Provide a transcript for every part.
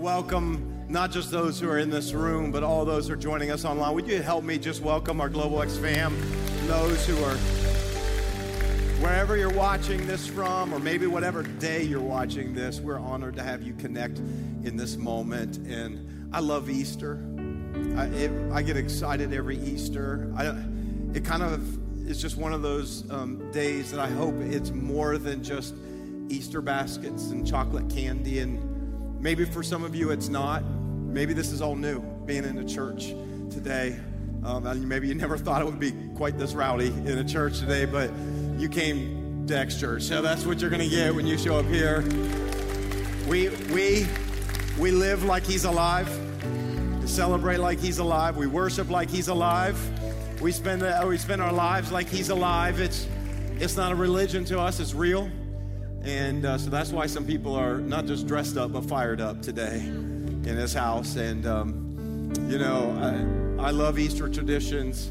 welcome not just those who are in this room, but all those who are joining us online. Would you help me just welcome our Global X fam, those who are wherever you're watching this from, or maybe whatever day you're watching this, we're honored to have you connect in this moment. And I love Easter. I, it, I get excited every Easter. I, it kind of is just one of those um, days that I hope it's more than just Easter baskets and chocolate candy. And maybe for some of you it's not. Maybe this is all new, being in a church today. Um, maybe you never thought it would be quite this rowdy in a church today, but you came to X Church. So that's what you're going to get when you show up here. We, we, we live like He's alive. We celebrate like He's alive. We worship like He's alive. We spend, uh, we spend our lives like He's alive. It's, it's not a religion to us, it's real. And uh, so that's why some people are not just dressed up, but fired up today in this house. And, um, you know, I, I love Easter traditions.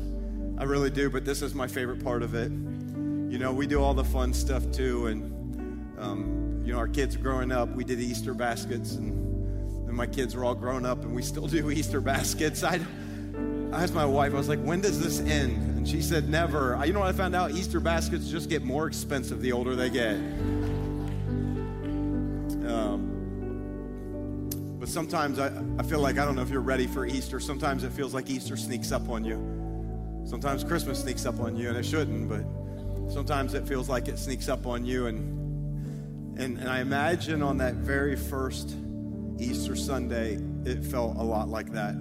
I really do, but this is my favorite part of it. You know, we do all the fun stuff too. And, um, you know, our kids growing up, we did Easter baskets. And, and my kids were all grown up, and we still do Easter baskets. I, I asked my wife, I was like, when does this end? And she said, never. You know what I found out? Easter baskets just get more expensive the older they get. But sometimes I, I feel like, I don't know if you're ready for Easter. Sometimes it feels like Easter sneaks up on you. Sometimes Christmas sneaks up on you, and it shouldn't, but sometimes it feels like it sneaks up on you. And, and, and I imagine on that very first Easter Sunday, it felt a lot like that.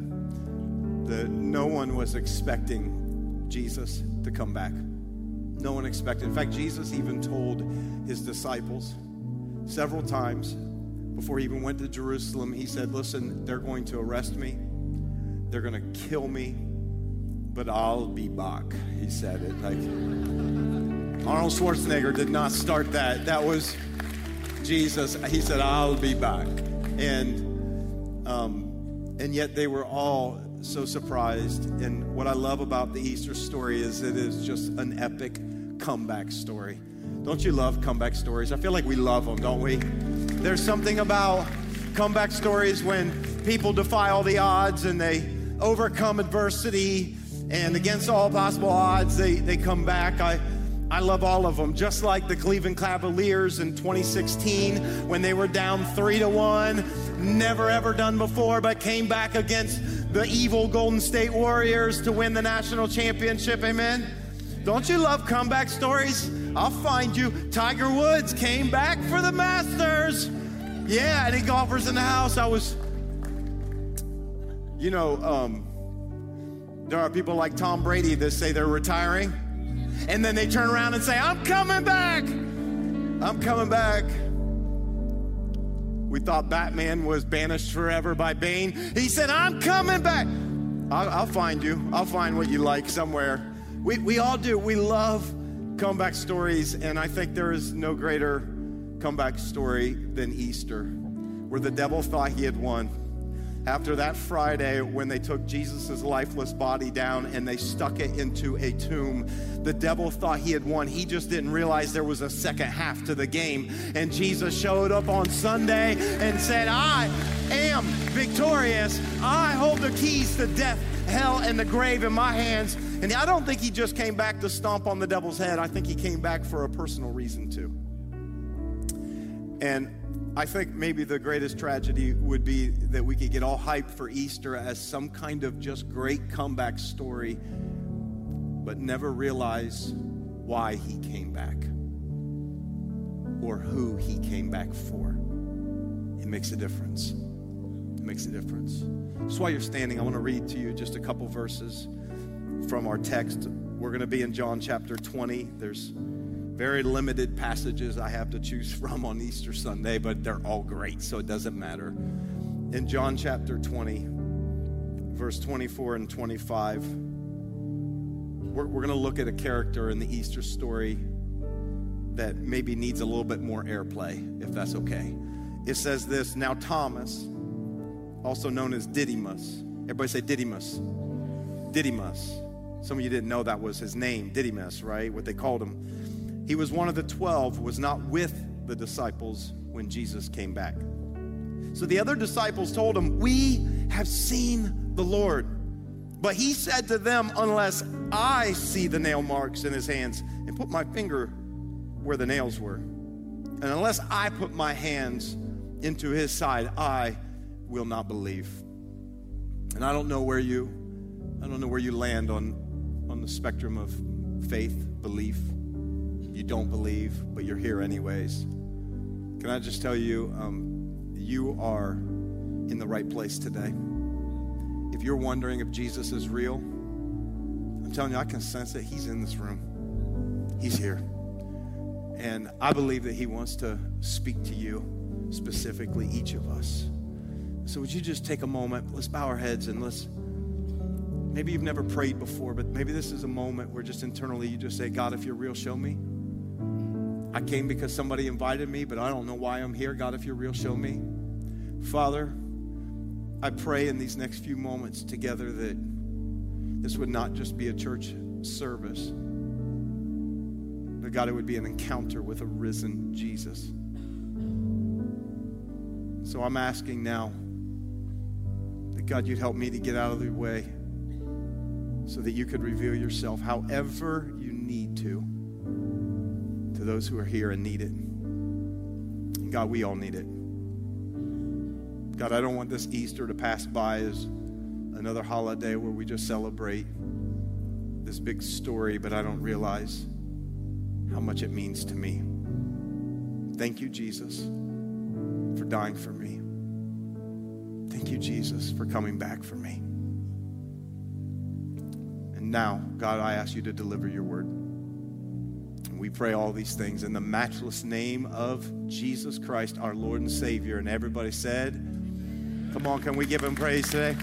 The, no one was expecting Jesus to come back. No one expected. In fact, Jesus even told his disciples several times before he even went to Jerusalem, he said, Listen, they're going to arrest me, they're going to kill me, but I'll be back. He said it. Like Arnold Schwarzenegger did not start that. That was Jesus. He said, I'll be back. And um, and yet they were all so surprised. And what I love about the Easter story is it is just an epic comeback story. Don't you love comeback stories? I feel like we love them, don't we? There's something about comeback stories when people defy all the odds and they overcome adversity and against all possible odds, they, they come back. I, I love all of them, just like the Cleveland Cavaliers in 2016 when they were down three to one, never ever done before, but came back against the evil Golden State Warriors to win the national championship. Amen. Don't you love comeback stories? I'll find you. Tiger Woods came back for the Masters. Yeah, any golfers in the house? I was, you know, um, there are people like Tom Brady that say they're retiring, and then they turn around and say, I'm coming back. I'm coming back. We thought Batman was banished forever by Bane. He said, I'm coming back. I'll, I'll find you. I'll find what you like somewhere. We, we all do. We love comeback stories, and I think there is no greater comeback story than Easter, where the devil thought he had won. After that Friday, when they took Jesus' lifeless body down and they stuck it into a tomb, the devil thought he had won. He just didn't realize there was a second half to the game. And Jesus showed up on Sunday and said, I am victorious. I hold the keys to death, hell, and the grave in my hands. And I don't think he just came back to stomp on the devil's head. I think he came back for a personal reason too. And I think maybe the greatest tragedy would be that we could get all hyped for Easter as some kind of just great comeback story, but never realize why he came back or who he came back for. It makes a difference. It makes a difference. That's why you're standing. I want to read to you just a couple verses from our text. We're going to be in John chapter 20. There's very limited passages I have to choose from on Easter Sunday, but they're all great, so it doesn't matter. In John chapter 20, verse 24 and 25, we're, we're going to look at a character in the Easter story that maybe needs a little bit more airplay, if that's okay. It says this Now, Thomas, also known as Didymus, everybody say Didymus. Didymus. Some of you didn't know that was his name, Didymus, right? What they called him. He was one of the 12, was not with the disciples when Jesus came back. So the other disciples told him, We have seen the Lord. But he said to them, Unless I see the nail marks in his hands and put my finger where the nails were, and unless I put my hands into his side, I will not believe. And I don't know where you I don't know where you land on on the spectrum of faith, belief. You don't believe, but you're here anyways. Can I just tell you, um, you are in the right place today. If you're wondering if Jesus is real, I'm telling you, I can sense that He's in this room. He's here. And I believe that He wants to speak to you, specifically, each of us. So, would you just take a moment? Let's bow our heads and let's. Maybe you've never prayed before, but maybe this is a moment where just internally you just say, God, if you're real, show me. I came because somebody invited me, but I don't know why I'm here. God, if you're real, show me. Father, I pray in these next few moments together that this would not just be a church service, but God, it would be an encounter with a risen Jesus. So I'm asking now that God, you'd help me to get out of the way so that you could reveal yourself however you need to those who are here and need it. God, we all need it. God, I don't want this Easter to pass by as another holiday where we just celebrate this big story, but I don't realize how much it means to me. Thank you, Jesus, for dying for me. Thank you, Jesus, for coming back for me. And now, God, I ask you to deliver your word. We pray all these things in the matchless name of Jesus Christ, our Lord and Savior. And everybody said, Come on, can we give him praise today?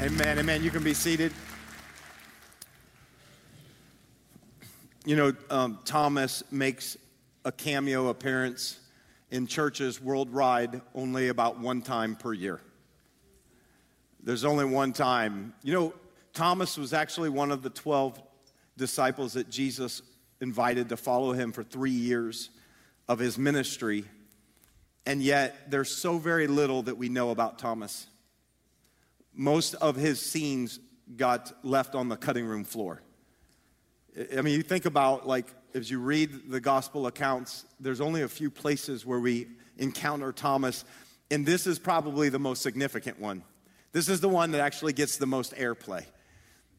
Amen. Amen. You can be seated. You know, um, Thomas makes a cameo appearance in churches worldwide only about one time per year. There's only one time. You know, Thomas was actually one of the 12 disciples that Jesus invited to follow him for three years of his ministry. And yet, there's so very little that we know about Thomas. Most of his scenes got left on the cutting room floor. I mean, you think about, like, as you read the gospel accounts, there's only a few places where we encounter Thomas, and this is probably the most significant one. This is the one that actually gets the most airplay.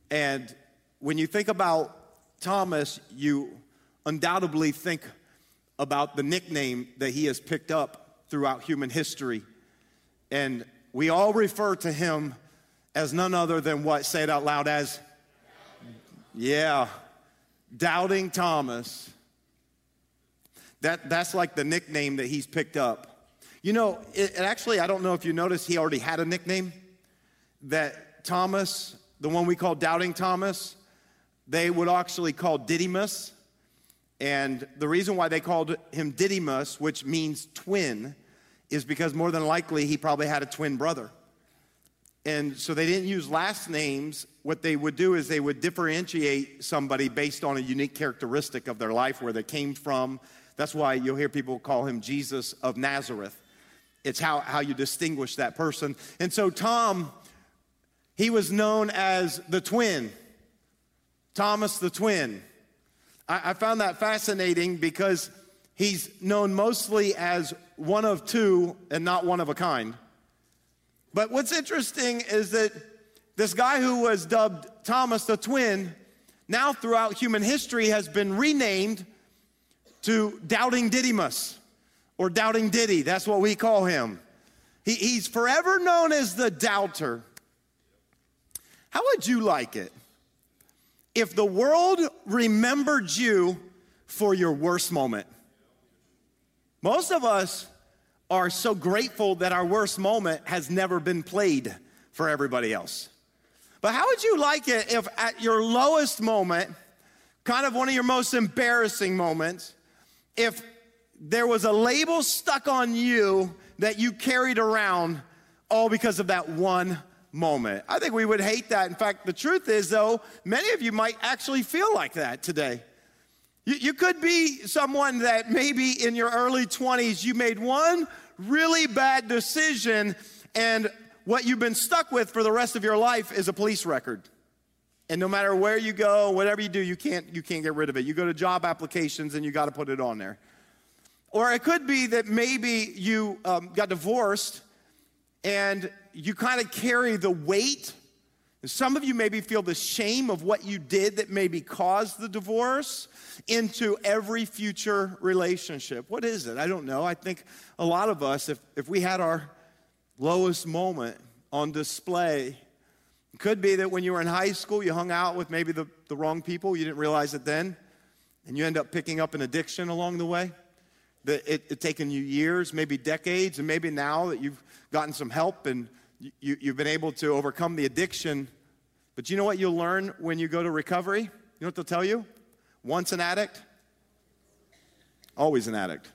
And when you think about Thomas, you undoubtedly think about the nickname that he has picked up throughout human history. And we all refer to him as none other than what? Say it out loud as, yeah, Doubting Thomas. That, that's like the nickname that he's picked up. You know, it, it actually, I don't know if you noticed, he already had a nickname. That Thomas, the one we call Doubting Thomas, they would actually call Didymus. And the reason why they called him Didymus, which means twin, is because more than likely he probably had a twin brother. And so they didn't use last names. What they would do is they would differentiate somebody based on a unique characteristic of their life, where they came from. That's why you'll hear people call him Jesus of Nazareth. It's how, how you distinguish that person. And so Tom, he was known as the twin, Thomas the twin. I, I found that fascinating because he's known mostly as one of two and not one of a kind. But what's interesting is that this guy who was dubbed Thomas the twin, now throughout human history has been renamed to Doubting Didymus or Doubting Diddy. That's what we call him. He, he's forever known as the doubter. How would you like it if the world remembered you for your worst moment. Most of us are so grateful that our worst moment has never been played for everybody else. But how would you like it if at your lowest moment, kind of one of your most embarrassing moments, if there was a label stuck on you that you carried around all because of that one moment. I think we would hate that. In fact, the truth is, though, many of you might actually feel like that today. You, you could be someone that maybe in your early 20s you made one really bad decision, and what you've been stuck with for the rest of your life is a police record. And no matter where you go, whatever you do, you can't, you can't get rid of it. You go to job applications and you got to put it on there. Or it could be that maybe you um, got divorced and you kind of carry the weight. Some of you maybe feel the shame of what you did that maybe caused the divorce into every future relationship. What is it? I don't know. I think a lot of us, if, if we had our lowest moment on display, it could be that when you were in high school, you hung out with maybe the, the wrong people, you didn't realize it then, and you end up picking up an addiction along the way. That it, it taken you years, maybe decades, and maybe now that you've gotten some help and you, you've been able to overcome the addiction. But you know what you'll learn when you go to recovery? You know what they'll tell you? Once an addict, always an addict.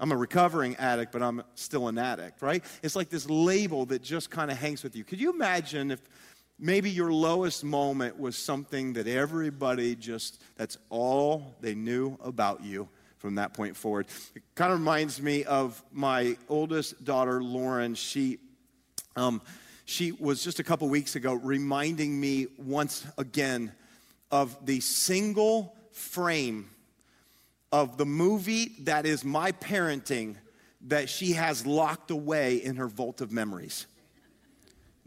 I'm a recovering addict, but I'm still an addict, right? It's like this label that just kind of hangs with you. Could you imagine if maybe your lowest moment was something that everybody just, that's all they knew about you from that point forward? It kind of reminds me of my oldest daughter, Lauren. She, um, she was just a couple weeks ago reminding me once again of the single frame of the movie that is my parenting that she has locked away in her vault of memories.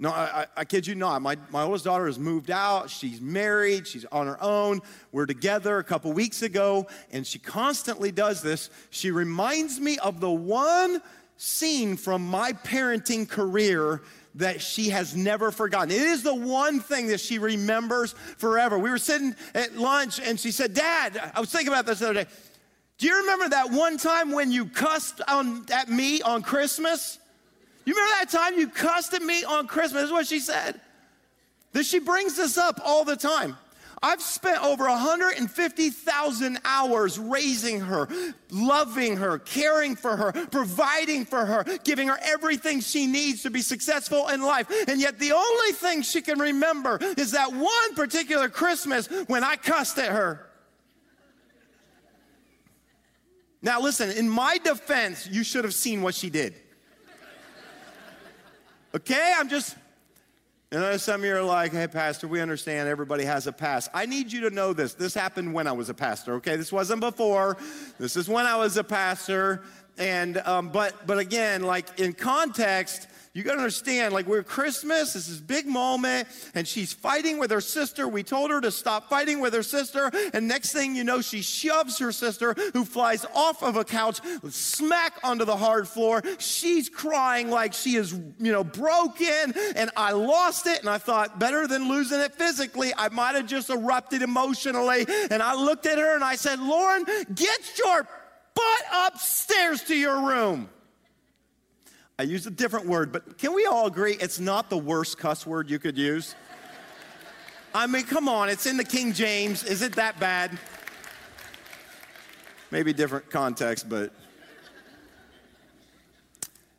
No, I, I, kid you not. My, my oldest daughter has moved out. She's married. She's on her own. We're together a couple weeks ago, and she constantly does this. She reminds me of the one scene from my parenting career that she has never forgotten. It is the one thing that she remembers forever. We were sitting at lunch, and she said, Dad, I was thinking about this the other day. Do you remember that one time when you cussed on, at me on Christmas? You remember that time you cussed at me on Christmas? Is what she said. That she brings this up all the time. I've spent over 150,000 hours raising her, loving her, caring for her, providing for her, giving her everything she needs to be successful in life. And yet, the only thing she can remember is that one particular Christmas when I cussed at her. Now, listen, in my defense, you should have seen what she did. Okay, I'm just, you know, some of you are like, hey, Pastor, we understand everybody has a past. I need you to know this. This happened when I was a pastor, okay? This wasn't before. This is when I was a pastor. And, um, but, but again, like in context, you got to understand, like, we're Christmas, this is big moment, and she's fighting with her sister. We told her to stop fighting with her sister, and next thing you know, she shoves her sister, who flies off of a couch, smack onto the hard floor. She's crying like she is, you know, broken, and I lost it, and I thought, better than losing it physically, I might have just erupted emotionally. And I looked at her and I said, Lauren, get your butt upstairs to your room. I used a different word, but can we all agree it's not the worst cuss word you could use? I mean, come on, it's in the King James. Is it that bad? Maybe different context, but.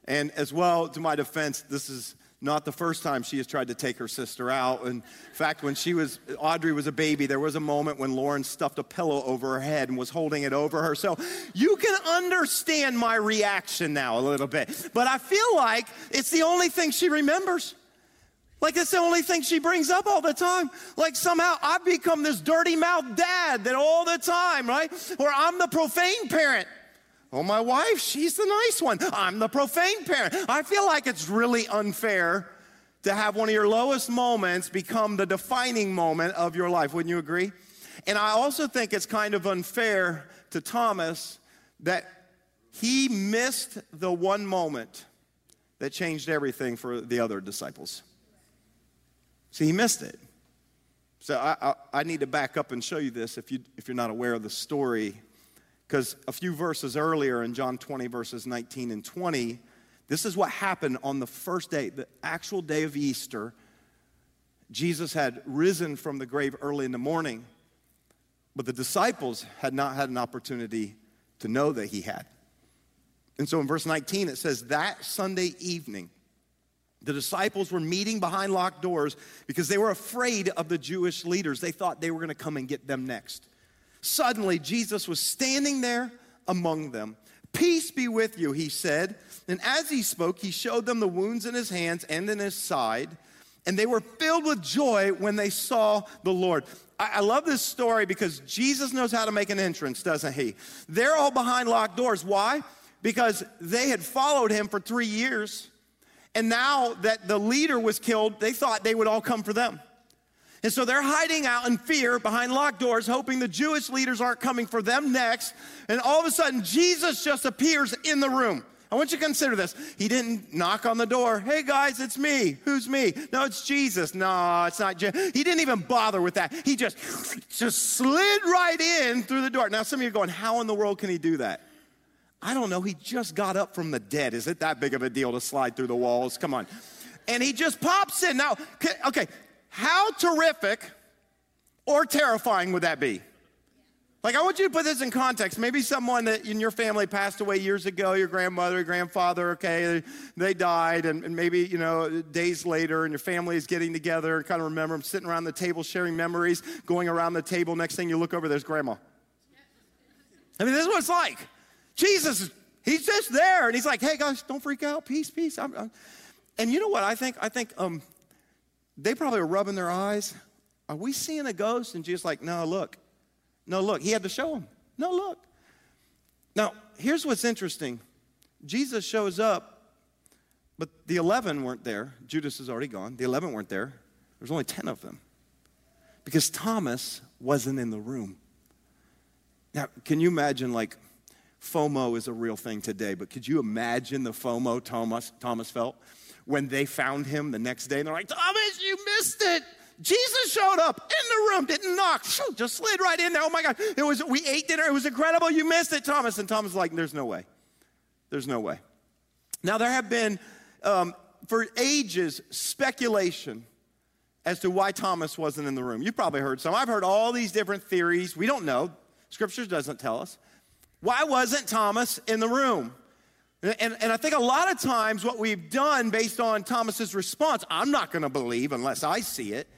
And as well, to my defense, this is not the first time she has tried to take her sister out. In fact, when she was, Audrey was a baby, there was a moment when Lauren stuffed a pillow over her head and was holding it over her. So you can understand my reaction now a little bit. But I feel like it's the only thing she remembers. Like it's the only thing she brings up all the time. Like somehow I've become this dirty mouth dad that all the time, right? Or I'm the profane parent. Oh, my wife, she's the nice one. I'm the profane parent. I feel like it's really unfair to have one of your lowest moments become the defining moment of your life. Wouldn't you agree? And I also think it's kind of unfair to Thomas that he missed the one moment that changed everything for the other disciples. See, he missed it. So I, I, I need to back up and show you this if, you, if you're not aware of the story because a few verses earlier in John 20, verses 19 and 20, this is what happened on the first day, the actual day of Easter. Jesus had risen from the grave early in the morning, but the disciples had not had an opportunity to know that he had. And so in verse 19, it says, That Sunday evening, the disciples were meeting behind locked doors because they were afraid of the Jewish leaders. They thought they were going to come and get them next. Suddenly, Jesus was standing there among them. Peace be with you, he said. And as he spoke, he showed them the wounds in his hands and in his side. And they were filled with joy when they saw the Lord. I, I love this story because Jesus knows how to make an entrance, doesn't he? They're all behind locked doors. Why? Because they had followed him for three years. And now that the leader was killed, they thought they would all come for them. And so they're hiding out in fear behind locked doors, hoping the Jewish leaders aren't coming for them next. And all of a sudden, Jesus just appears in the room. I want you to consider this. He didn't knock on the door. Hey guys, it's me. Who's me? No, it's Jesus. No, it's not. Je-. He didn't even bother with that. He just just slid right in through the door. Now some of you are going, how in the world can he do that? I don't know. He just got up from the dead. Is it that big of a deal to slide through the walls? Come on. And he just pops in. Now, okay, how terrific or terrifying would that be? Like, I want you to put this in context. Maybe someone that in your family passed away years ago, your grandmother, your grandfather, okay, they died, and, and, maybe, you know, days later, and your family is getting together and kind of remember them sitting around the table sharing memories, going around the table. Next thing you look over, there's grandma. I mean, this is what it's like. Jesus, he's just there, and he's like, hey, guys, don't freak out. Peace, peace. I'm, I'm. And you know what I think? I think um, they probably were rubbing their eyes. Are we seeing a ghost? And Jesus like, no, look. No, look. He had to show them. No, look. Now, here's what's interesting. Jesus shows up, but the 11 weren't there. Judas is already gone. The 11 weren't there. There's only 10 of them. Because Thomas wasn't in the room. Now, can you imagine like FOMO is a real thing today, but could you imagine the FOMO Thomas, Thomas felt? When they found him the next day and they're like, Thomas, you missed it. Jesus showed up in the room, didn't knock, just slid right in there. Oh my God, it was we ate dinner. It was incredible. You missed it, Thomas. And Thomas like, "There's no way. There's no way." Now there have been um, for ages speculation as to why Thomas wasn't in the room. You've probably heard some. I've heard all these different theories. We don't know. Scripture doesn't tell us. Why wasn't Thomas in the room? And, and I think a lot of times what we've done based on Thomas's response, I'm not going to believe unless I see it,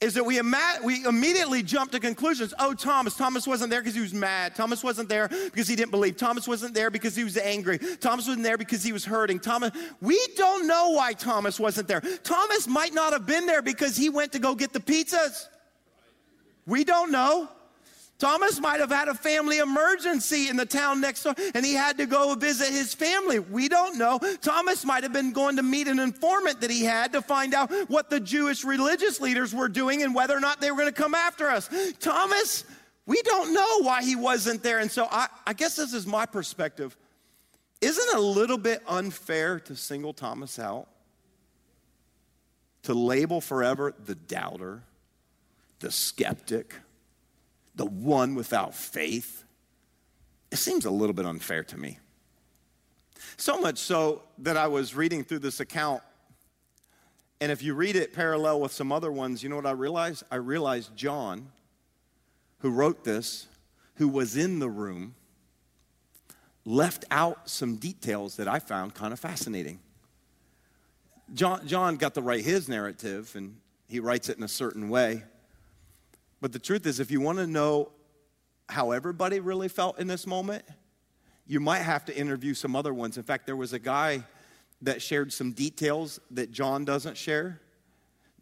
is that we, ima- we immediately jump to conclusions. Oh, Thomas, Thomas wasn't there because he was mad. Thomas wasn't there because he didn't believe. Thomas wasn't there because he was angry. Thomas wasn't there because he was hurting. Thomas, we don't know why Thomas wasn't there. Thomas might not have been there because he went to go get the pizzas. We don't know. Thomas might have had a family emergency in the town next door and he had to go visit his family. We don't know. Thomas might have been going to meet an informant that he had to find out what the Jewish religious leaders were doing and whether or not they were going to come after us. Thomas, we don't know why he wasn't there. And so I, I guess this is my perspective. Isn't it a little bit unfair to single Thomas out? To label forever the doubter, the skeptic the one without faith. It seems a little bit unfair to me. So much so that I was reading through this account, and if you read it parallel with some other ones, you know what I realized? I realized John, who wrote this, who was in the room, left out some details that I found kind of fascinating. John, John got to write his narrative, and he writes it in a certain way. But the truth is, if you want to know how everybody really felt in this moment, you might have to interview some other ones. In fact, there was a guy that shared some details that John doesn't share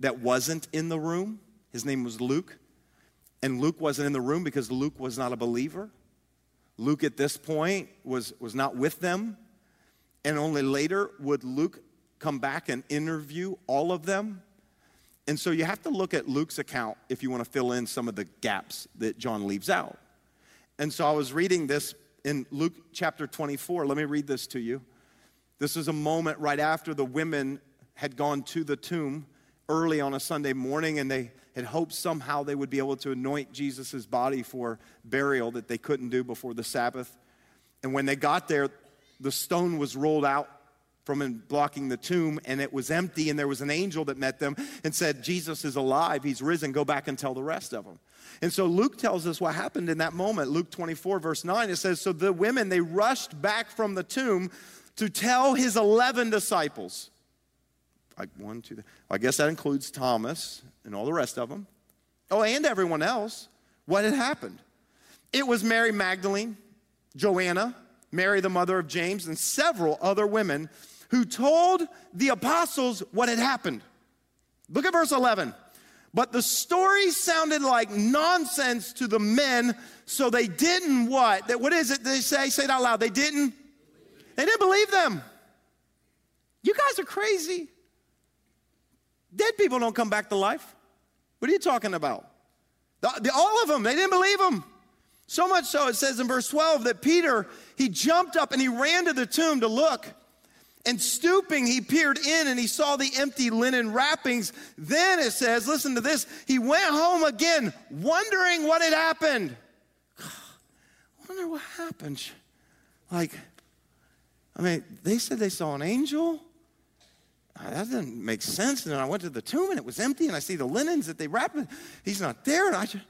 that wasn't in the room. His name was Luke. And Luke wasn't in the room because Luke was not a believer. Luke at this point was, was not with them. And only later would Luke come back and interview all of them and so you have to look at Luke's account if you want to fill in some of the gaps that John leaves out. And so I was reading this in Luke chapter 24. Let me read this to you. This is a moment right after the women had gone to the tomb early on a Sunday morning and they had hoped somehow they would be able to anoint Jesus' body for burial that they couldn't do before the Sabbath. And when they got there, the stone was rolled out from blocking the tomb and it was empty and there was an angel that met them and said jesus is alive. He's risen. Go back and tell the rest of them and so luke tells us what happened in that moment. Luke 24 verse 9 it says so the women they rushed back from the tomb to tell his 11 disciples. Like one two i guess that includes thomas and all the rest of them oh and everyone else. What had happened? It was mary magdalene joanna Mary, the mother of James, and several other women who told the apostles what had happened. Look at verse 11. But the story sounded like nonsense to the men, so they didn't what? That what is it they say? Say it out loud. They didn't. They didn't believe them. You guys are crazy. Dead people don't come back to life. What are you talking about? The, the, all of them, they didn't believe them. So much so, it says in verse 12 that Peter, he jumped up and he ran to the tomb to look. And stooping, he peered in and he saw the empty linen wrappings. Then it says, listen to this, he went home again, wondering what had happened. I wonder what happened. Like, I mean, they said they saw an angel. Ah, that didn't make sense. And then I went to the tomb and it was empty, and I see the linens that they wrapped. He's not there. And I, just,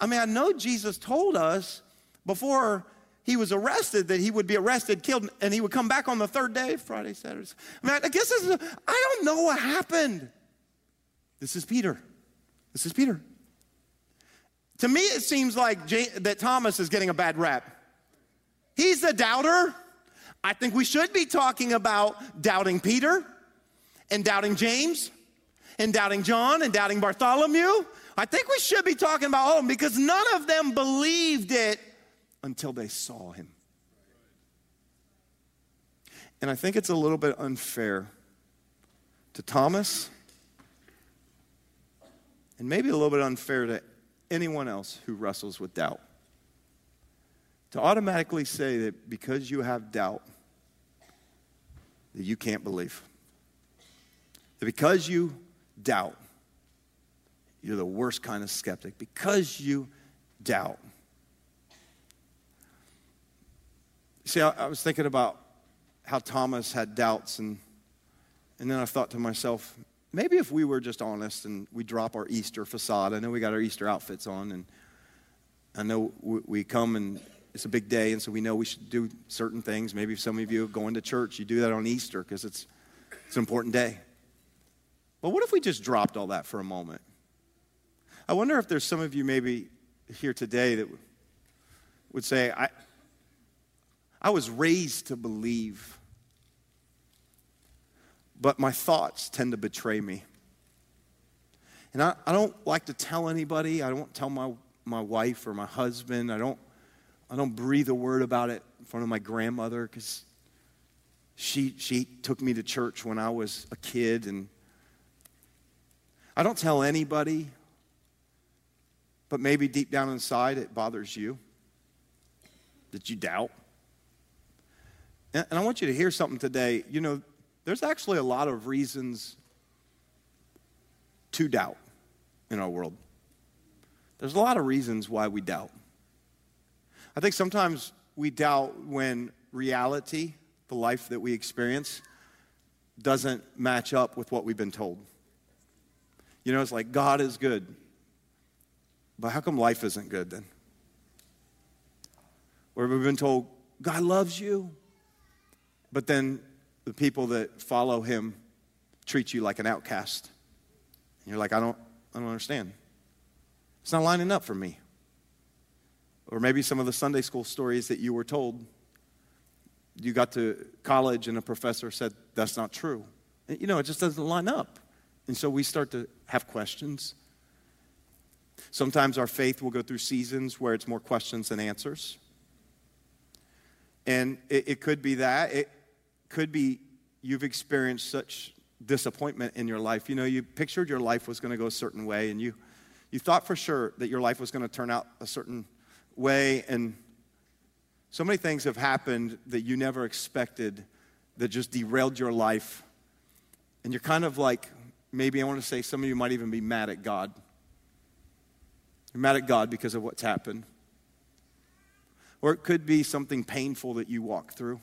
I mean, I know Jesus told us before he was arrested that he would be arrested, killed, and he would come back on the third day, Friday, Saturday. I mean, I guess this is, a, I don't know what happened. This is Peter. This is Peter. To me, it seems like J- that Thomas is getting a bad rap. He's the doubter. I think we should be talking about doubting Peter and doubting James and doubting John and doubting Bartholomew. I think we should be talking about all of them because none of them believed it until they saw him. And I think it's a little bit unfair to Thomas and maybe a little bit unfair to anyone else who wrestles with doubt. To automatically say that because you have doubt, that you can't believe. That because you doubt, you're the worst kind of skeptic. Because you doubt, See, I, I was thinking about how Thomas had doubts, and, and then I thought to myself, maybe if we were just honest and we drop our Easter facade, I know we got our Easter outfits on, and I know we, come and it's a big day, and so we know we should do certain things. Maybe some of you going to church, you do that on Easter because it's, it's an important day. But what if we just dropped all that for a moment? I wonder if there's some of you maybe here today that would say, I, I was raised to believe, but my thoughts tend to betray me. And I, I don't like to tell anybody. I don't tell my, my wife or my husband. I don't, I don't breathe a word about it in front of my grandmother because she, she took me to church when I was a kid. And I don't tell anybody, but maybe deep down inside it bothers you that you doubt. And I want you to hear something today. You know, there's actually a lot of reasons to doubt in our world. There's a lot of reasons why we doubt. I think sometimes we doubt when reality, the life that we experience, doesn't match up with what we've been told. You know, it's like God is good, but how come life isn't good then? Or we've been told God loves you, but then the people that follow him treat you like an outcast. And you're like, I don't, I don't understand. It's not lining up for me. Or maybe some of the Sunday school stories that you were told. You got to college and a professor said, That's not true. You know, it just doesn't line up. And so we start to have questions. Sometimes our faith will go through seasons where it's more questions than answers. And it, it could be that. It, could be you've experienced such disappointment in your life. You know, you pictured your life was going to go a certain way, and you, you thought for sure that your life was going to turn out a certain way, and so many things have happened that you never expected that just derailed your life. And you're kind of like, maybe I want to say some of you might even be mad at God. You're mad at God because of what's happened. Or it could be something painful that you walk through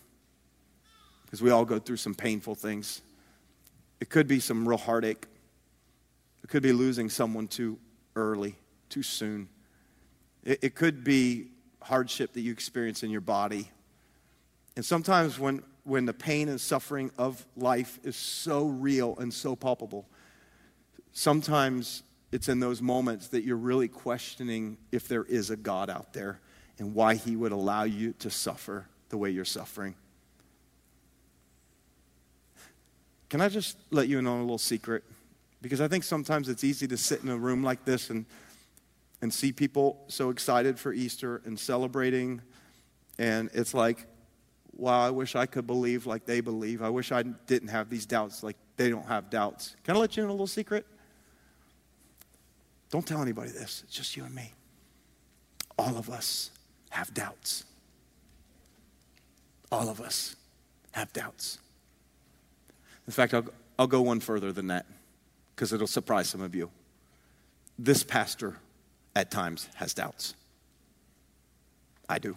because we all go through some painful things. It could be some real heartache. It could be losing someone too early, too soon. It, it could be hardship that you experience in your body. And sometimes when, when the pain and suffering of life is so real and so palpable, sometimes it's in those moments that you're really questioning if there is a God out there and why he would allow you to suffer the way you're suffering. Can I just let you in on a little secret? Because I think sometimes it's easy to sit in a room like this and, and see people so excited for Easter and celebrating. And it's like, wow, I wish I could believe like they believe. I wish I didn't have these doubts like they don't have doubts. Can I let you in a little secret? Don't tell anybody this. It's just you and me. All of us have doubts. All of us have doubts. In fact, I'll, I'll go one further than that because it'll surprise some of you. This pastor at times has doubts. I do.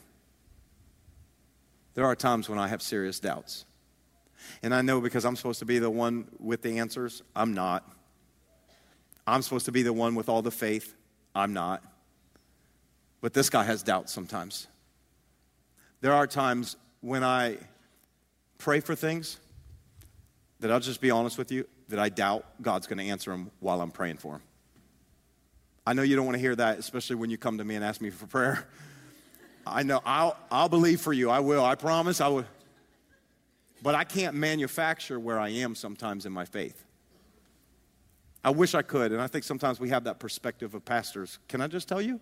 There are times when I have serious doubts. And I know because I'm supposed to be the one with the answers, I'm not. I'm supposed to be the one with all the faith, I'm not. But this guy has doubts sometimes. There are times when I pray for things that I'll just be honest with you, that I doubt God's going to answer them while I'm praying for them. I know you don't want to hear that, especially when you come to me and ask me for prayer. I know I'll, I'll believe for you. I will. I promise I will. But I can't manufacture where I am sometimes in my faith. I wish I could. And I think sometimes we have that perspective of pastors. Can I just tell you?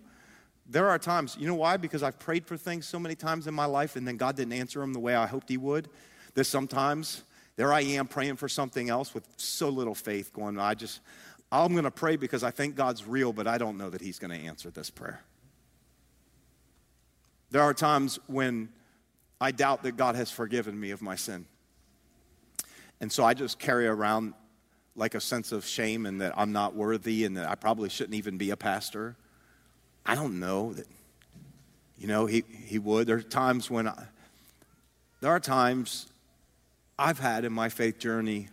There are times, you know why? Because I've prayed for things so many times in my life and then God didn't answer them the way I hoped He would. That sometimes there I am praying for something else with so little faith, going, I just, I'm going to pray because I think God's real, but I don't know that He's going to answer this prayer. There are times when I doubt that God has forgiven me of my sin. And so I just carry around like a sense of shame and that I'm not worthy and that I probably shouldn't even be a pastor. I don't know that, you know, he, he would. There are times when I, there are times I've had in my faith journey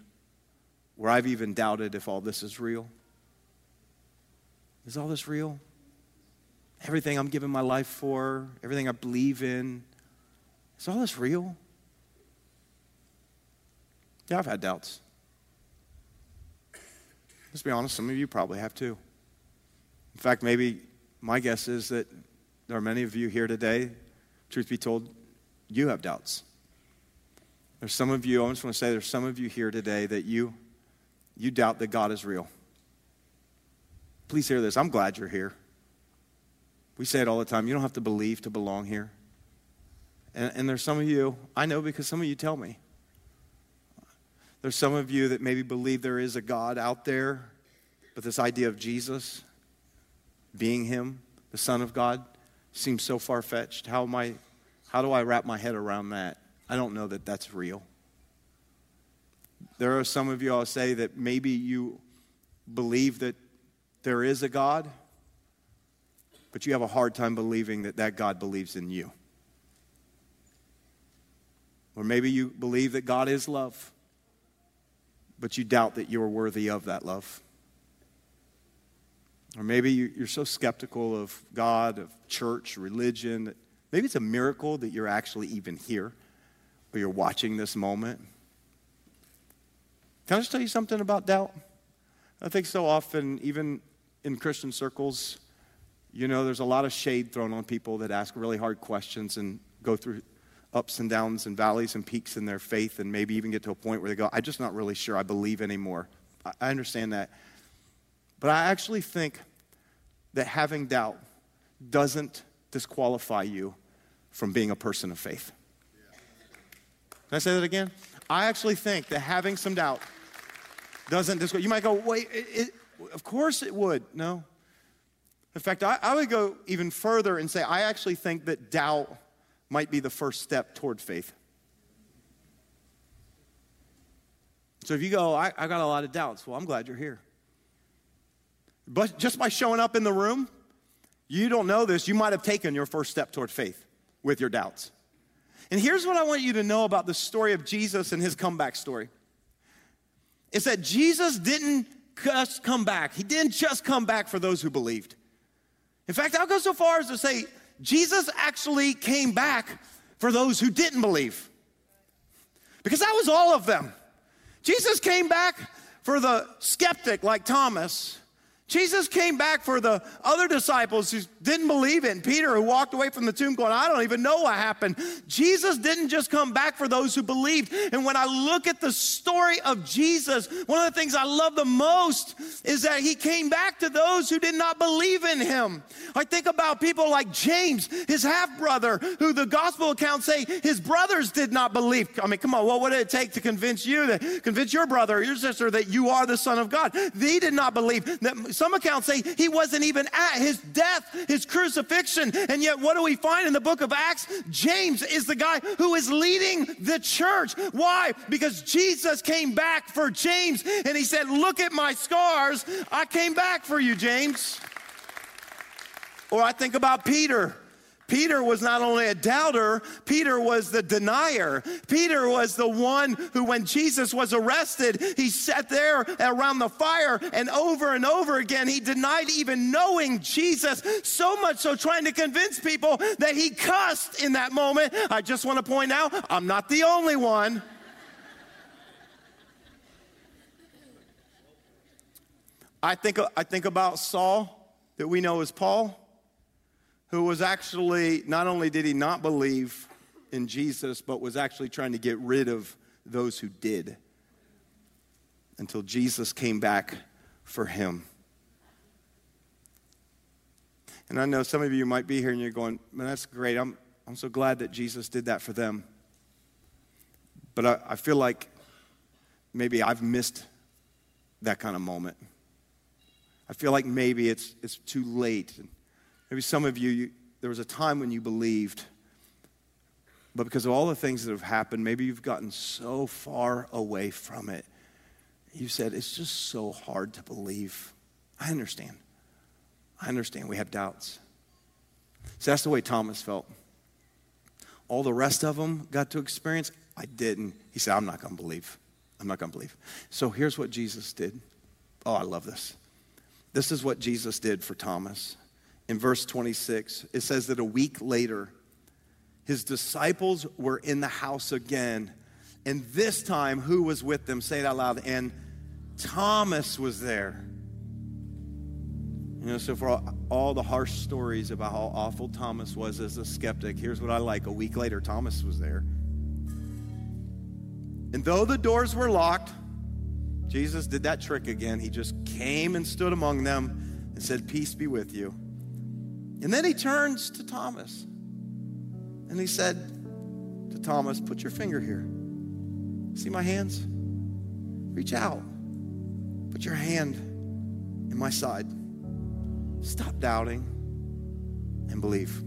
where I've even doubted if all this is real. Is all this real? Everything I'm giving my life for, everything I believe in, is all this real? Yeah, I've had doubts. Let's be honest, some of you probably have too. In fact, maybe my guess is that there are many of you here today, truth be told, you have doubts. There's some of you, I just want to say, there's some of you here today that you, you doubt that God is real. Please hear this. I'm glad you're here. We say it all the time. You don't have to believe to belong here. And, and there's some of you, I know because some of you tell me. There's some of you that maybe believe there is a God out there, but this idea of Jesus being Him, the Son of God, seems so far fetched. How, how do I wrap my head around that? I don't know that that's real. There are some of you, I'll say, that maybe you believe that there is a God, but you have a hard time believing that that God believes in you. Or maybe you believe that God is love, but you doubt that you're worthy of that love. Or maybe you're so skeptical of God, of church, religion, that maybe it's a miracle that you're actually even here or you're watching this moment. Can I just tell you something about doubt? I think so often, even in Christian circles, you know, there's a lot of shade thrown on people that ask really hard questions and go through ups and downs and valleys and peaks in their faith and maybe even get to a point where they go, I'm just not really sure I believe anymore. I understand that. But I actually think that having doubt doesn't disqualify you from being a person of faith. Can I say that again? I actually think that having some doubt doesn't disqualify. You might go, wait, it, it, of course it would. No. In fact, I, I would go even further and say, I actually think that doubt might be the first step toward faith. So if you go, I, I got a lot of doubts, well, I'm glad you're here. But just by showing up in the room, you don't know this, you might have taken your first step toward faith with your doubts. And here's what I want you to know about the story of Jesus and his comeback story. It's that Jesus didn't just come back. He didn't just come back for those who believed. In fact, I'll go so far as to say Jesus actually came back for those who didn't believe. Because that was all of them. Jesus came back for the skeptic like Thomas. Jesus came back for the other disciples who didn't believe it, Peter, who walked away from the tomb going, I don't even know what happened. Jesus didn't just come back for those who believed. And when I look at the story of Jesus, one of the things I love the most is that he came back to those who did not believe in him. I think about people like James, his half brother, who the gospel accounts say his brothers did not believe. I mean, come on, what would it take to convince you, that convince your brother or your sister that you are the Son of God? They did not believe. That some accounts say he wasn't even at his death, his crucifixion. And yet, what do we find in the book of Acts? James is the guy who is leading the church. Why? Because Jesus came back for James and he said, Look at my scars. I came back for you, James. Or I think about Peter. Peter was not only a doubter, Peter was the denier. Peter was the one who, when Jesus was arrested, he sat there around the fire and over and over again he denied even knowing Jesus, so much so trying to convince people that he cussed in that moment. I just want to point out, I'm not the only one. I think, I think about Saul, that we know as Paul who was actually, not only did he not believe in Jesus, but was actually trying to get rid of those who did until Jesus came back for him. And I know some of you might be here and you're going, man, that's great. I'm, I'm so glad that Jesus did that for them. But I, I feel like maybe I've missed that kind of moment. I feel like maybe it's, it's too late. Maybe some of you, you, there was a time when you believed, but because of all the things that have happened, maybe you've gotten so far away from it. You said, It's just so hard to believe. I understand. I understand. We have doubts. So that's the way Thomas felt. All the rest of them got to experience. I didn't. He said, I'm not going to believe. I'm not going to believe. So here's what Jesus did. Oh, I love this. This is what Jesus did for Thomas in verse 26. It says that a week later, his disciples were in the house again. And this time, who was with them? Say it out loud. And Thomas was there. You know, so for all, all, the harsh stories about how awful Thomas was as a skeptic, here's what I like. A week later, Thomas was there. And though the doors were locked, Jesus did that trick again. He just came and stood among them and said, Peace be with you. And then he turns to Thomas and he said to Thomas, Put your finger here. See my hands? Reach out. Put your hand in my side. Stop doubting and believe.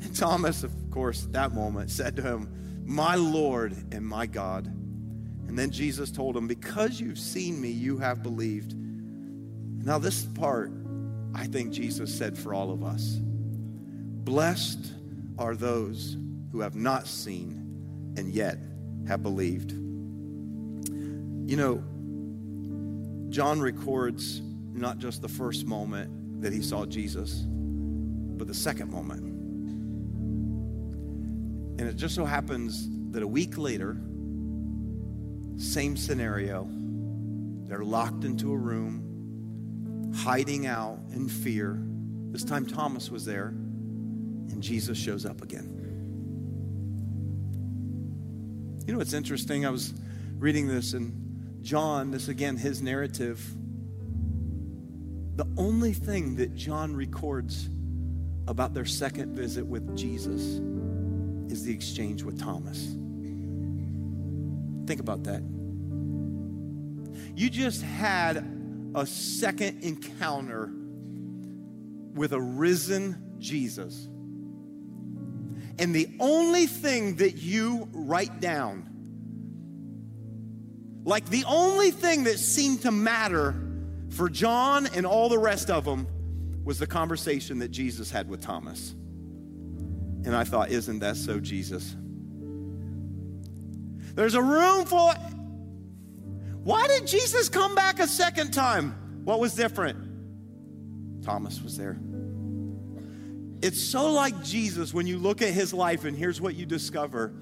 And Thomas, of course, at that moment said to him, My Lord and my God. And then Jesus told him, Because you've seen me, you have believed. Now, this part I think Jesus said for all of us Blessed are those who have not seen and yet have believed. You know, John records not just the first moment that he saw Jesus, but the second moment. And it just so happens that a week later, same scenario, they're locked into a room hiding out in fear. This time Thomas was there, and Jesus shows up again. You know what's interesting? I was reading this, and John, this again, his narrative. The only thing that John records about their second visit with Jesus is the exchange with Thomas. Think about that. You just had a second encounter with a risen Jesus. And the only thing that you write down, like the only thing that seemed to matter for John and all the rest of them, was the conversation that Jesus had with Thomas. And I thought, isn't that so, Jesus? There's a room full. Why did Jesus come back a second time? What was different? Thomas was there. It's so like Jesus when you look at his life, and here's what you discover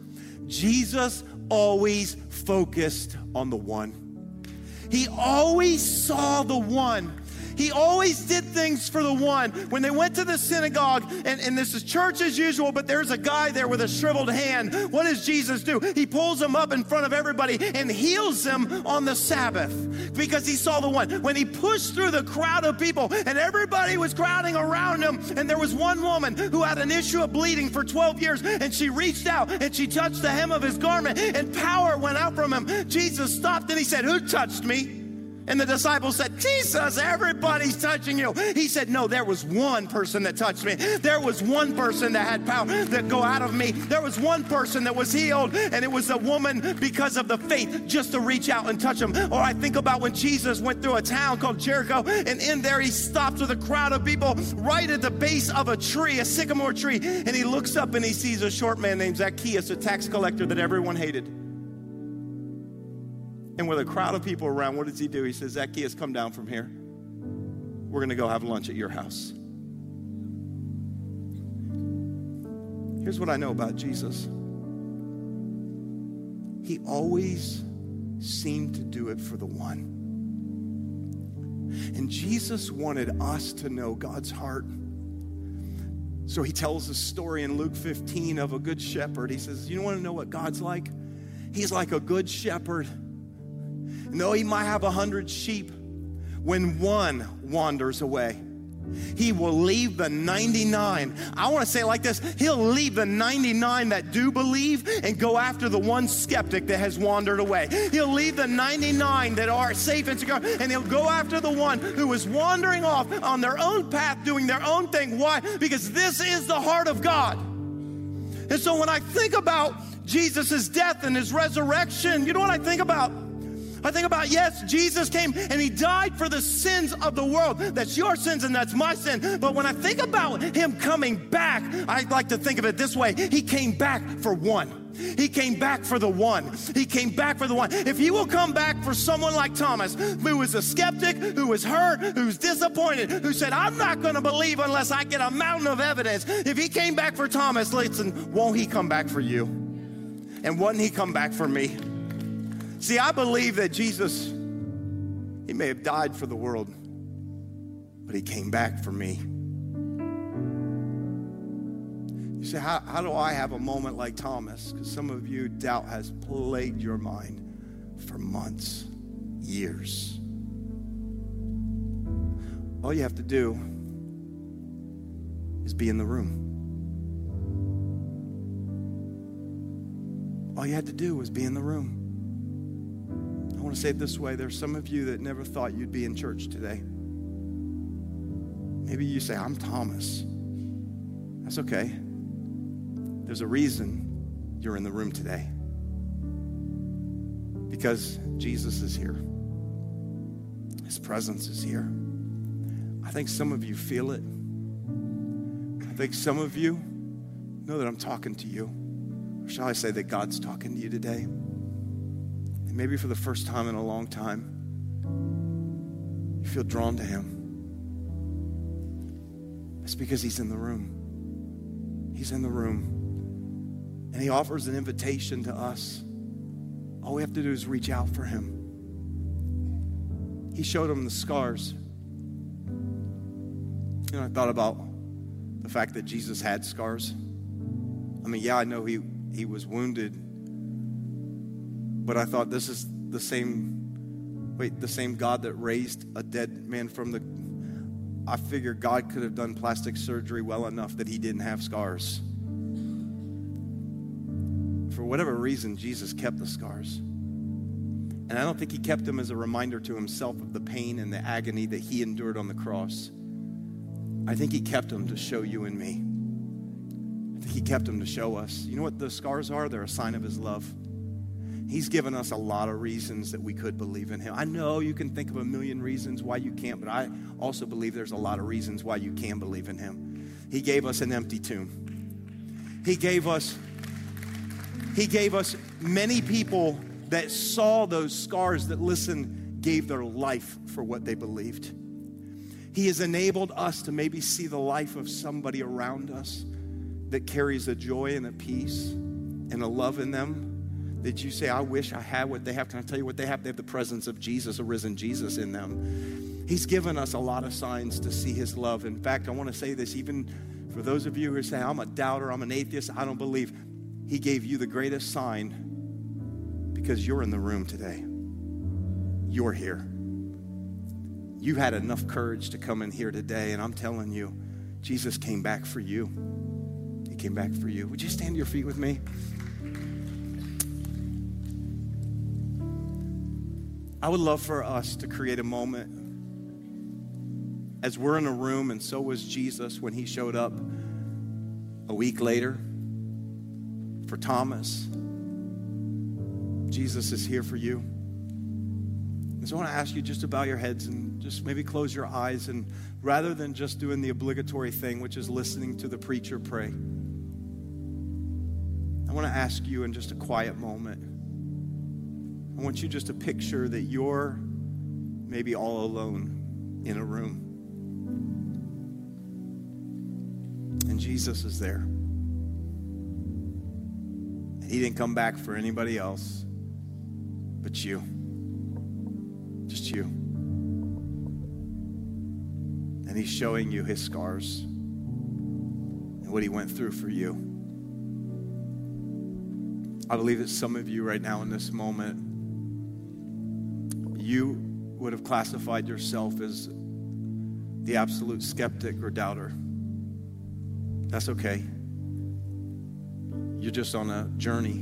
Jesus always focused on the one. He always saw the one. He always did things for the one. When they went to the synagogue, and, and this is church as usual, but there's a guy there with a shriveled hand. What does Jesus do? He pulls him up in front of everybody and heals him on the Sabbath because he saw the one. When he pushed through the crowd of people and everybody was crowding around him, and there was one woman who had an issue of bleeding for 12 years, and she reached out and she touched the hem of his garment, and power went out from him. Jesus stopped and he said, Who touched me? And the disciples said, Jesus, everybody's touching you. He said, No, there was one person that touched me. There was one person that had power that go out of me. There was one person that was healed, and it was a woman because of the faith just to reach out and touch him. Or I think about when Jesus went through a town called Jericho, and in there he stops with a crowd of people right at the base of a tree, a sycamore tree, and he looks up and he sees a short man named Zacchaeus, a tax collector that everyone hated. And with a crowd of people around, what does he do? He says, Zacchaeus, come down from here. We're going to go have lunch at your house. Here's what I know about Jesus He always seemed to do it for the one. And Jesus wanted us to know God's heart. So he tells a story in Luke 15 of a good shepherd. He says, You want to know what God's like? He's like a good shepherd no, he might have a hundred sheep. When one wanders away, he will leave the 99. I want to say like this He'll leave the 99 that do believe and go after the one skeptic that has wandered away. He'll leave the 99 that are safe and secure, and he'll go after the one who is wandering off on their own path, doing their own thing. Why? Because this is the heart of God. And so when I think about Jesus' death and his resurrection, you know what I think about? I think about, yes, Jesus came and he died for the sins of the world. That's your sins and that's my sin. But when I think about him coming back, I like to think of it this way He came back for one. He came back for the one. He came back for the one. If he will come back for someone like Thomas, who was a skeptic, who was hurt, who's disappointed, who said, I'm not going to believe unless I get a mountain of evidence. If he came back for Thomas, listen, won't he come back for you? And wouldn't he come back for me? See, I believe that Jesus, he may have died for the world, but he came back for me. You say, how, how do I have a moment like Thomas? Because some of you, doubt has plagued your mind for months, years. All you have to do is be in the room. All you had to do was be in the room want to say it this way there's some of you that never thought you'd be in church today. Maybe you say, I'm Thomas. That's okay. There's a reason you're in the room today. Because Jesus is here, His presence is here. I think some of you feel it. I think some of you know that I'm talking to you. Or shall I say that God's talking to you today? Maybe for the first time in a long time, you feel drawn to Him. It's because He's in the room. He's in the room. And He offers an invitation to us. All we have to do is reach out for Him. He showed him the scars. You know, I thought about the fact that Jesus had scars. I mean, yeah, I know he, he was wounded but I thought this is the same, wait, the same God that raised a dead man from the. I figured God could have done plastic surgery well enough that he didn't have scars. For whatever reason, Jesus kept the scars. And I don't think he kept them as a reminder to himself of the pain and the agony that he endured on the cross. I think he kept them to show you and me. I think he kept them to show us. You know what the scars are? They're a sign of his love. He's given us a lot of reasons that we could believe in Him. I know you can think of a million reasons why you can't, but I also believe there's a lot of reasons why you can believe in Him. He gave us an empty tomb. He gave us He gave us many people that saw those scars that listen gave their life for what they believed. He has enabled us to maybe see the life of somebody around us that carries a joy and a peace and a love in them that you say, I wish I had what they have. Can I tell you what they have? They have the presence of Jesus, a risen Jesus in them. He's given us a lot of signs to see His love. In fact, I want to say this even for those of you who say, I'm a doubter, I'm an atheist, I don't believe. He gave you the greatest sign because you're in the room today. You're here. You had enough courage to come in here today, and I'm telling you, Jesus came back for you. He came back for you. Would you stand to your feet with me? I would love for us to create a moment as we're in a room, and so was Jesus when he showed up a week later for Thomas. Jesus is here for you. And so I want to ask you just to bow your heads and just maybe close your eyes. And rather than just doing the obligatory thing, which is listening to the preacher pray, I want to ask you in just a quiet moment. I want you just to picture that you're maybe all alone in a room. And Jesus is there. And He didn't come back for anybody else but you. Just you. And He's showing you His scars and what He went through for you. I believe that some of you right now in this moment, you would have classified yourself as the absolute skeptic or doubter. That's okay. You're just on a journey.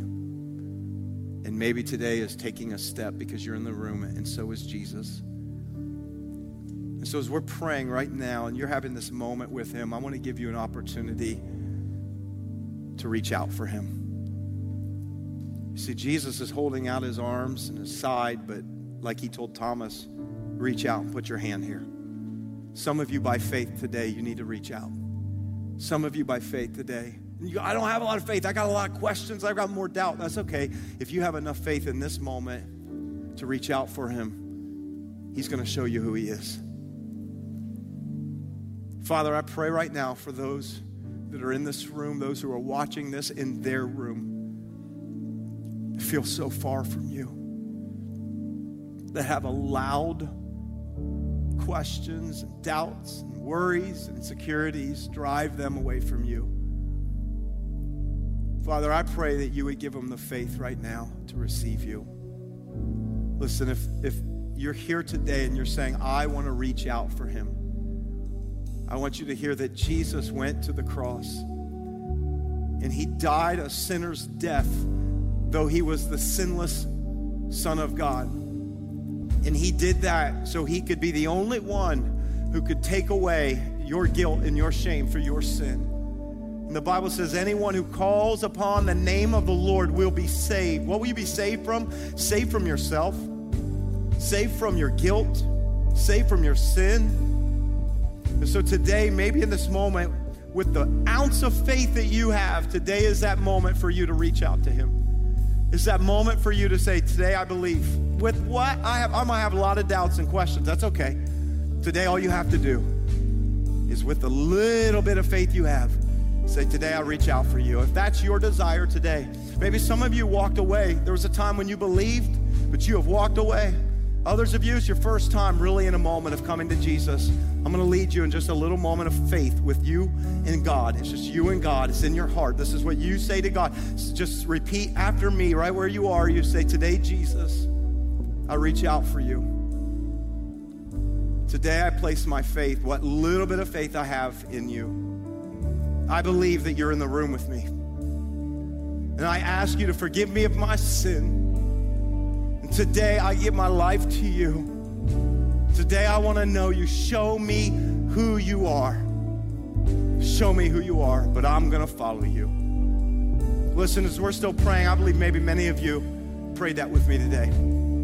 And maybe today is taking a step because you're in the room, and so is Jesus. And so, as we're praying right now and you're having this moment with Him, I want to give you an opportunity to reach out for Him. You see, Jesus is holding out His arms and His side, but like He told Thomas, reach out and put your hand here. Some of you, by faith today, you need to reach out. Some of you, by faith today, go, I don't have a lot of faith. I got a lot of questions. I've got more doubt. That's okay. If you have enough faith in this moment to reach out for Him, He's going to show you who He is. Father, I pray right now for those that are in this room, those who are watching this in their room, feel so far from you, that have allowed questions and doubts and worries and insecurities drive them away from you. Father, I pray that you would give them the faith right now to receive you. Listen, if, if you're here today and you're saying, I want to reach out for him, I want you to hear that Jesus went to the cross and he died a sinner's death, though he was the sinless Son of God. And he did that so he could be the only one who could take away your guilt and your shame for your sin. And the Bible says, anyone who calls upon the name of the Lord will be saved. What will you be saved from? Saved from yourself, saved from your guilt, saved from your sin. And so today, maybe in this moment, with the ounce of faith that you have, today is that moment for you to reach out to Him. It's that moment for you to say, Today I believe. With what I have, I might have a lot of doubts and questions. That's okay. Today, all you have to do is with the little bit of faith you have, Say, today I'll reach out for you. If that's your desire today, maybe some of you walked away. There was a time when you believed, but you have walked away. Others of you, it's your first time really in a moment of coming to Jesus. I'm going to lead you in just a little moment of faith with you and God. It's just you and God. It's in your heart. This is what you say to God. Just repeat after me, right where you are. You say, Today, Jesus, I reach out for you. Today, I place my faith, what little bit of faith I have in you. I believe that you're in the room with me. And I ask you to forgive me of my sin. And today I give my life to you. Today I want to know you. Show me who you are. Show me who you are, but I'm going to follow you. Listen, as we're still praying, I believe maybe many of you prayed that with me today.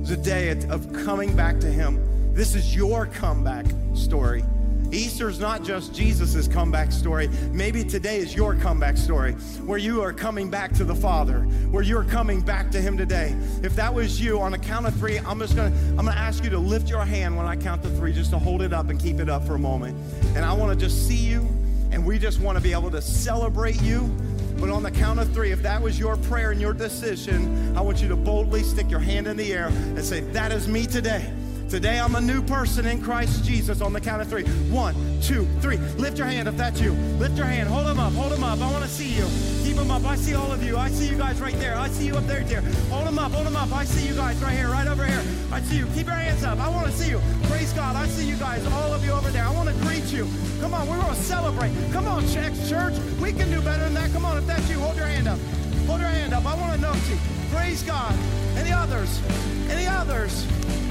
It's a day of coming back to Him. This is your comeback story. Easter is not just Jesus' comeback story. Maybe today is your comeback story where you are coming back to the Father, where you're coming back to Him today. If that was you, on a count of three, I'm just gonna I'm gonna ask you to lift your hand when I count to three, just to hold it up and keep it up for a moment. And I want to just see you, and we just want to be able to celebrate you. But on the count of three, if that was your prayer and your decision, I want you to boldly stick your hand in the air and say, That is me today. Today I'm a new person in Christ Jesus on the count of three. One, two, three. Lift your hand if that's you. Lift your hand. Hold them up. Hold them up. I want to see you. Keep them up. I see all of you. I see you guys right there. I see you up there, dear. Hold them up. Hold them up. I see you guys right here, right over here. I see you. Keep your hands up. I want to see you. Praise God. I see you guys, all of you over there. I want to greet you. Come on. We're going to celebrate. Come on, church. We can do better than that. Come on. If that's you, hold your hand up. Hold your hand up. I want to know you. Praise God. Any others? Any others?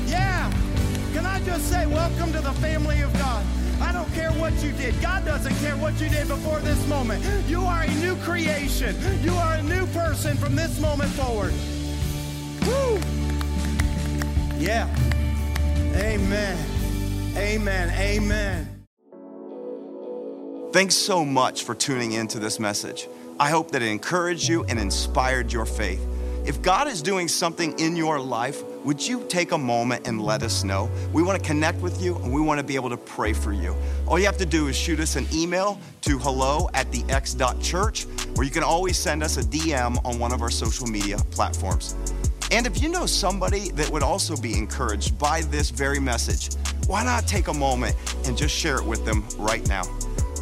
Yeah. Can I just say, welcome to the family of God? I don't care what you did. God doesn't care what you did before this moment. You are a new creation. You are a new person from this moment forward. Woo! Yeah. Amen. Amen. Amen. Thanks so much for tuning in to this message. I hope that it encouraged you and inspired your faith. If God is doing something in your life, would you take a moment and let us know? We want to connect with you and we want to be able to pray for you. All you have to do is shoot us an email to hello at the x.church, or you can always send us a DM on one of our social media platforms. And if you know somebody that would also be encouraged by this very message, why not take a moment and just share it with them right now?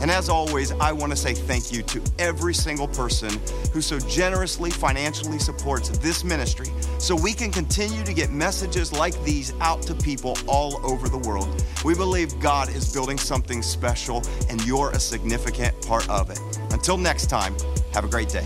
And as always, I want to say thank you to every single person who so generously financially supports this ministry so we can continue to get messages like these out to people all over the world. We believe God is building something special and you're a significant part of it. Until next time, have a great day.